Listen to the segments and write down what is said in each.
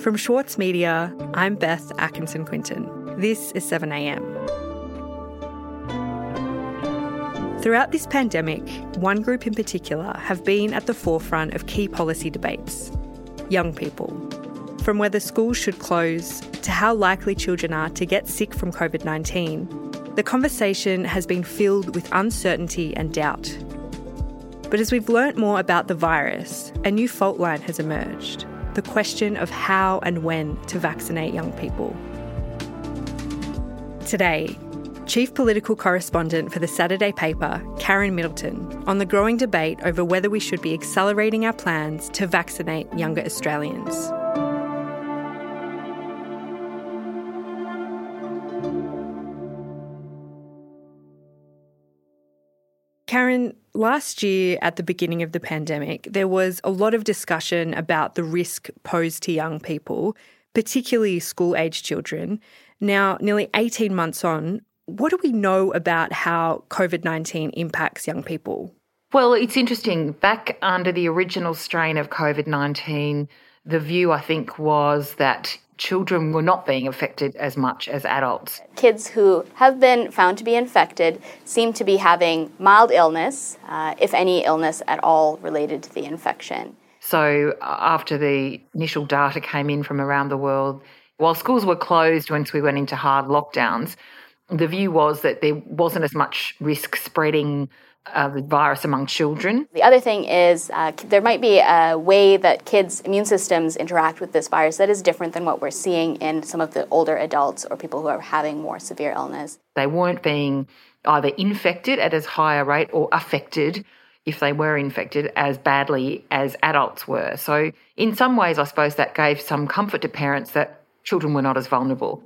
From Schwartz Media, I'm Beth Atkinson Quinton. This is 7am. Throughout this pandemic, one group in particular have been at the forefront of key policy debates young people. From whether schools should close to how likely children are to get sick from COVID 19, the conversation has been filled with uncertainty and doubt. But as we've learnt more about the virus, a new fault line has emerged the question of how and when to vaccinate young people. Today, Chief Political Correspondent for the Saturday paper, Karen Middleton, on the growing debate over whether we should be accelerating our plans to vaccinate younger Australians. Karen, last year at the beginning of the pandemic, there was a lot of discussion about the risk posed to young people, particularly school age children. Now, nearly 18 months on, what do we know about how COVID 19 impacts young people? Well, it's interesting. Back under the original strain of COVID 19, the view I think was that children were not being affected as much as adults. Kids who have been found to be infected seem to be having mild illness, uh, if any illness at all related to the infection. So, uh, after the initial data came in from around the world, while schools were closed once we went into hard lockdowns, the view was that there wasn't as much risk spreading uh, the virus among children. The other thing is uh, there might be a way that kids' immune systems interact with this virus that is different than what we're seeing in some of the older adults or people who are having more severe illness. They weren't being either infected at as high a rate or affected if they were infected as badly as adults were. So, in some ways, I suppose that gave some comfort to parents that children were not as vulnerable.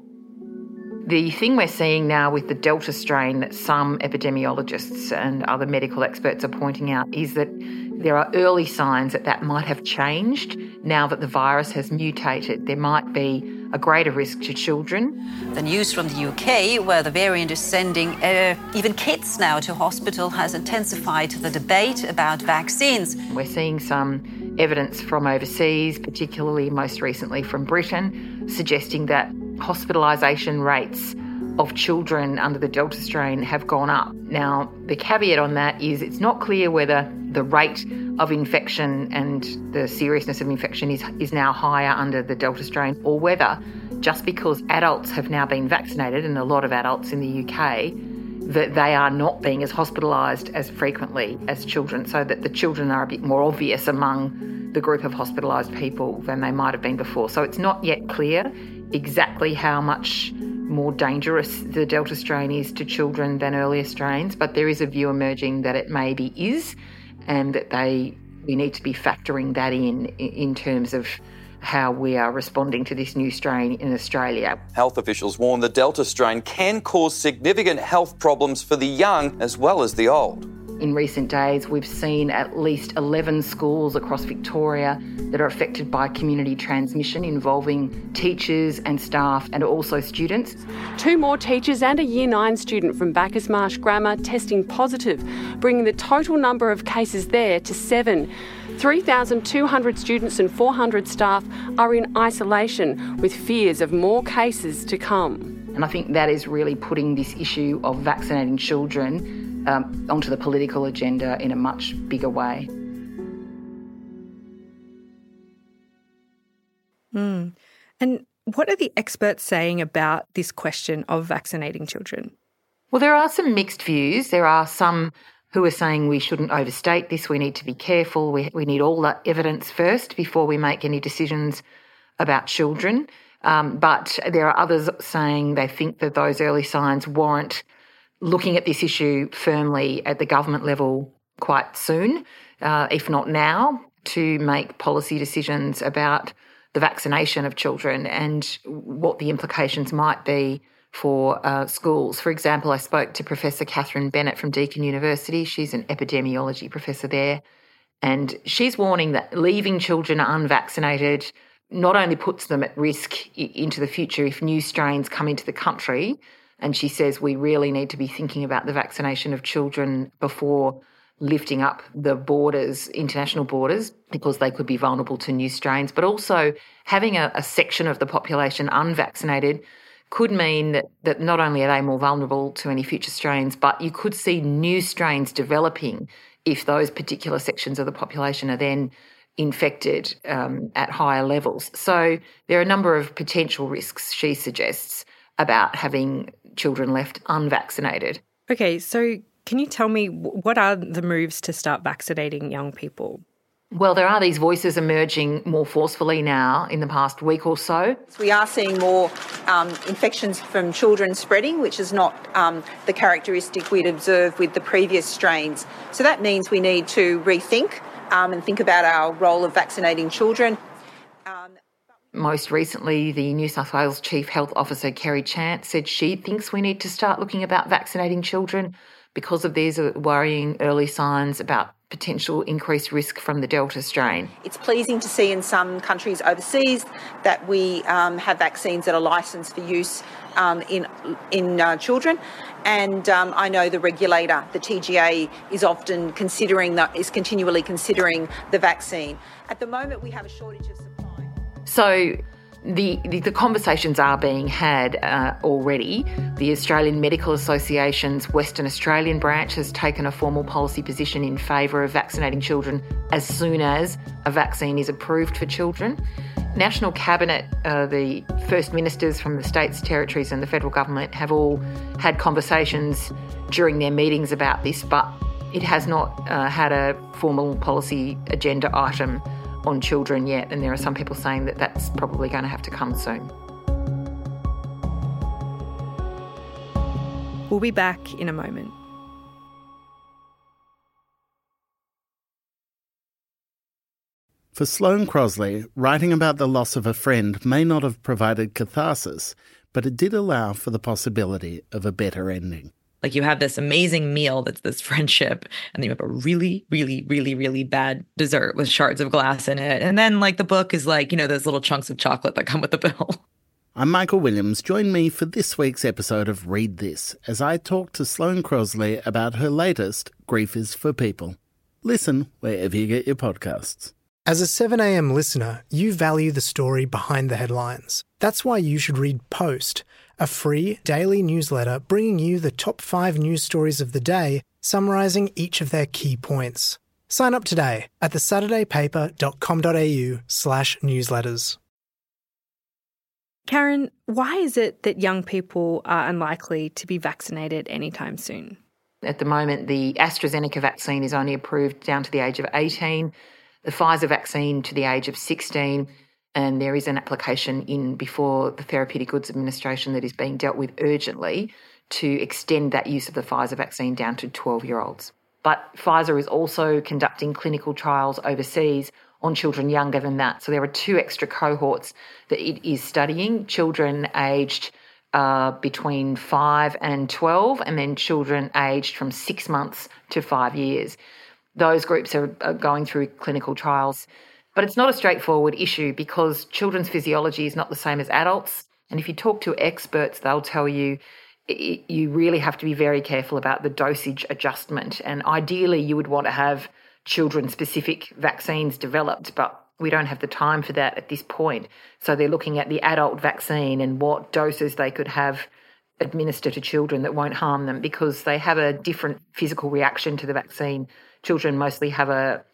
The thing we're seeing now with the Delta strain that some epidemiologists and other medical experts are pointing out is that there are early signs that that might have changed now that the virus has mutated. There might be a greater risk to children. The news from the UK, where the variant is sending uh, even kids now to hospital, has intensified the debate about vaccines. We're seeing some evidence from overseas, particularly most recently from Britain, suggesting that hospitalisation rates of children under the Delta strain have gone up. Now, the caveat on that is it's not clear whether the rate of infection and the seriousness of infection is, is now higher under the Delta strain or whether just because adults have now been vaccinated, and a lot of adults in the UK, that they are not being as hospitalised as frequently as children, so that the children are a bit more obvious among the group of hospitalised people than they might have been before. So it's not yet clear exactly how much more dangerous the Delta strain is to children than earlier strains, but there is a view emerging that it maybe is, and that they we need to be factoring that in in terms of how we are responding to this new strain in Australia. Health officials warn the Delta strain can cause significant health problems for the young as well as the old. In recent days, we've seen at least 11 schools across Victoria that are affected by community transmission involving teachers and staff and also students. Two more teachers and a Year 9 student from Bacchus Marsh Grammar testing positive, bringing the total number of cases there to seven. 3,200 students and 400 staff are in isolation with fears of more cases to come. And I think that is really putting this issue of vaccinating children um, onto the political agenda in a much bigger way. Mm. And what are the experts saying about this question of vaccinating children? Well, there are some mixed views. There are some who are saying we shouldn't overstate this, we need to be careful, we, we need all the evidence first before we make any decisions about children. Um, but there are others saying they think that those early signs warrant looking at this issue firmly at the government level quite soon, uh, if not now, to make policy decisions about the vaccination of children and what the implications might be for uh, schools. For example, I spoke to Professor Catherine Bennett from Deakin University. She's an epidemiology professor there. And she's warning that leaving children unvaccinated not only puts them at risk into the future if new strains come into the country, and she says we really need to be thinking about the vaccination of children before lifting up the borders, international borders, because they could be vulnerable to new strains, but also having a, a section of the population unvaccinated could mean that, that not only are they more vulnerable to any future strains, but you could see new strains developing if those particular sections of the population are then infected um, at higher levels. So there are a number of potential risks, she suggests, about having children left unvaccinated. Okay, so can you tell me what are the moves to start vaccinating young people? Well, there are these voices emerging more forcefully now in the past week or so. We are seeing more um, infections from children spreading, which is not um, the characteristic we'd observed with the previous strains. So that means we need to rethink um, and think about our role of vaccinating children. Um, most recently, the New South Wales Chief Health Officer, Kerry Chant, said she thinks we need to start looking about vaccinating children because of these worrying early signs about potential increased risk from the Delta strain. It's pleasing to see in some countries overseas that we um, have vaccines that are licensed for use um, in in uh, children, and um, I know the regulator, the TGA, is often considering that is continually considering the vaccine. At the moment, we have a shortage of supply. So the, the, the, conversations are being had uh, already. The Australian Medical Association's Western Australian branch has taken a formal policy position in favour of vaccinating children as soon as a vaccine is approved for children. National Cabinet, uh, the First Ministers from the states, territories, and the federal government have all had conversations during their meetings about this, but it has not uh, had a formal policy agenda item on children yet, and there are some people saying that that's probably going to have to come soon. We'll be back in a moment. For Sloane Crosley, writing about the loss of a friend may not have provided catharsis, but it did allow for the possibility of a better ending. Like you have this amazing meal that's this friendship, and then you have a really, really, really, really bad dessert with shards of glass in it. And then like the book is like, you know, those little chunks of chocolate that come with the bill. I'm Michael Williams. Join me for this week's episode of Read This as I talk to Sloane Crosley about her latest, Grief is for People. Listen wherever you get your podcasts. As a 7am listener, you value the story behind the headlines. That's why you should read Post a free daily newsletter bringing you the top five news stories of the day, summarising each of their key points. Sign up today at thesaturdaypaper.com.au slash newsletters. Karen, why is it that young people are unlikely to be vaccinated anytime soon? At the moment, the AstraZeneca vaccine is only approved down to the age of 18, the Pfizer vaccine to the age of 16, and there is an application in before the Therapeutic Goods Administration that is being dealt with urgently to extend that use of the Pfizer vaccine down to 12 year olds. But Pfizer is also conducting clinical trials overseas on children younger than that. So there are two extra cohorts that it is studying children aged uh, between 5 and 12, and then children aged from six months to five years. Those groups are, are going through clinical trials. But it's not a straightforward issue because children's physiology is not the same as adults. And if you talk to experts, they'll tell you you really have to be very careful about the dosage adjustment. And ideally, you would want to have children specific vaccines developed, but we don't have the time for that at this point. So they're looking at the adult vaccine and what doses they could have administer to children that won't harm them because they have a different physical reaction to the vaccine. Children mostly have a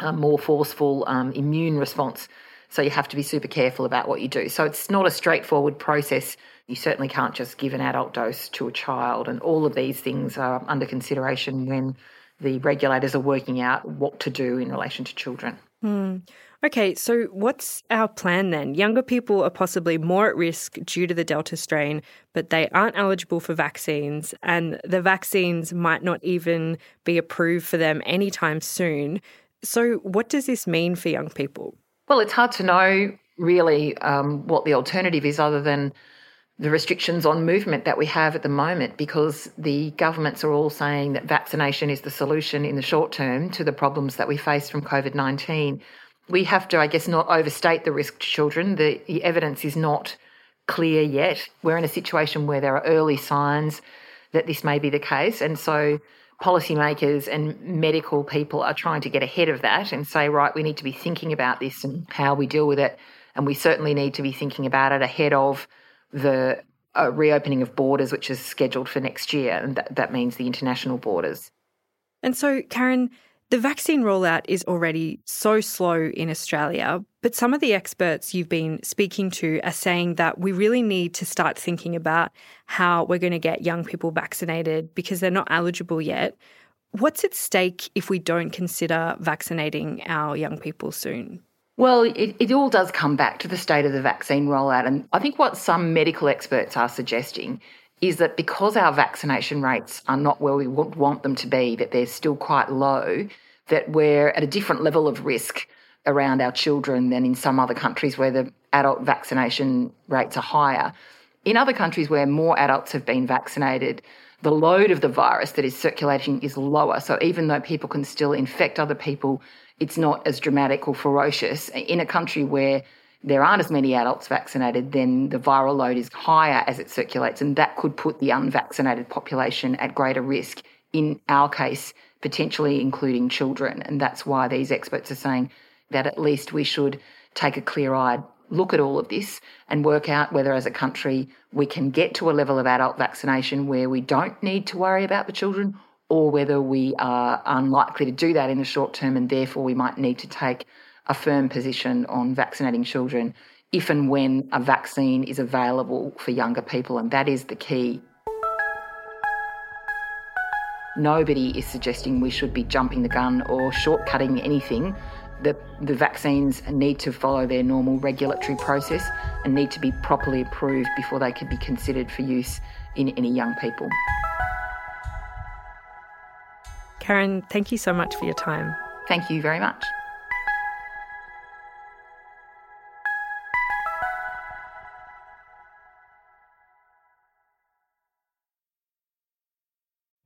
a more forceful um, immune response. So you have to be super careful about what you do. So it's not a straightforward process. You certainly can't just give an adult dose to a child, and all of these things are under consideration when the regulators are working out what to do in relation to children. Hmm. Okay, so what's our plan then? Younger people are possibly more at risk due to the Delta strain, but they aren't eligible for vaccines, and the vaccines might not even be approved for them anytime soon. So, what does this mean for young people? Well, it's hard to know really um, what the alternative is other than the restrictions on movement that we have at the moment because the governments are all saying that vaccination is the solution in the short term to the problems that we face from COVID 19. We have to, I guess, not overstate the risk to children. The, the evidence is not clear yet. We're in a situation where there are early signs that this may be the case. And so policymakers and medical people are trying to get ahead of that and say, right, we need to be thinking about this and how we deal with it. And we certainly need to be thinking about it ahead of the uh, reopening of borders, which is scheduled for next year. And that, that means the international borders. And so, Karen, the vaccine rollout is already so slow in Australia, but some of the experts you've been speaking to are saying that we really need to start thinking about how we're going to get young people vaccinated because they're not eligible yet. What's at stake if we don't consider vaccinating our young people soon? Well, it, it all does come back to the state of the vaccine rollout. And I think what some medical experts are suggesting is that because our vaccination rates are not where we want them to be, that they're still quite low, that we're at a different level of risk around our children than in some other countries where the adult vaccination rates are higher. In other countries where more adults have been vaccinated, the load of the virus that is circulating is lower. So even though people can still infect other people, it's not as dramatic or ferocious. In a country where there aren't as many adults vaccinated, then the viral load is higher as it circulates, and that could put the unvaccinated population at greater risk. In our case, potentially including children. And that's why these experts are saying that at least we should take a clear eyed look at all of this and work out whether, as a country, we can get to a level of adult vaccination where we don't need to worry about the children, or whether we are unlikely to do that in the short term and therefore we might need to take a firm position on vaccinating children if and when a vaccine is available for younger people. And that is the key. Nobody is suggesting we should be jumping the gun or shortcutting anything. The, the vaccines need to follow their normal regulatory process and need to be properly approved before they can be considered for use in any young people. Karen, thank you so much for your time. Thank you very much.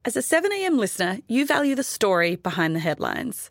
As a 7am listener, you value the story behind the headlines.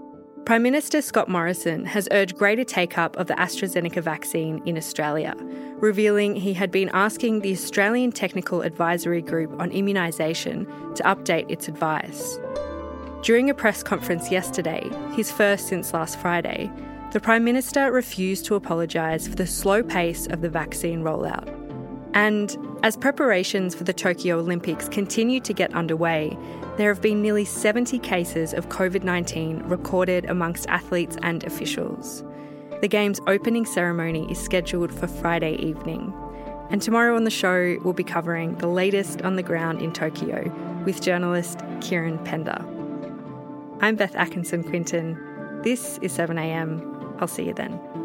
Prime Minister Scott Morrison has urged greater take up of the AstraZeneca vaccine in Australia, revealing he had been asking the Australian Technical Advisory Group on Immunisation to update its advice. During a press conference yesterday, his first since last Friday, the Prime Minister refused to apologise for the slow pace of the vaccine rollout. And as preparations for the Tokyo Olympics continue to get underway, there have been nearly 70 cases of COVID 19 recorded amongst athletes and officials. The Games opening ceremony is scheduled for Friday evening. And tomorrow on the show, we'll be covering the latest on the ground in Tokyo with journalist Kieran Pender. I'm Beth Atkinson Quinton. This is 7am. I'll see you then.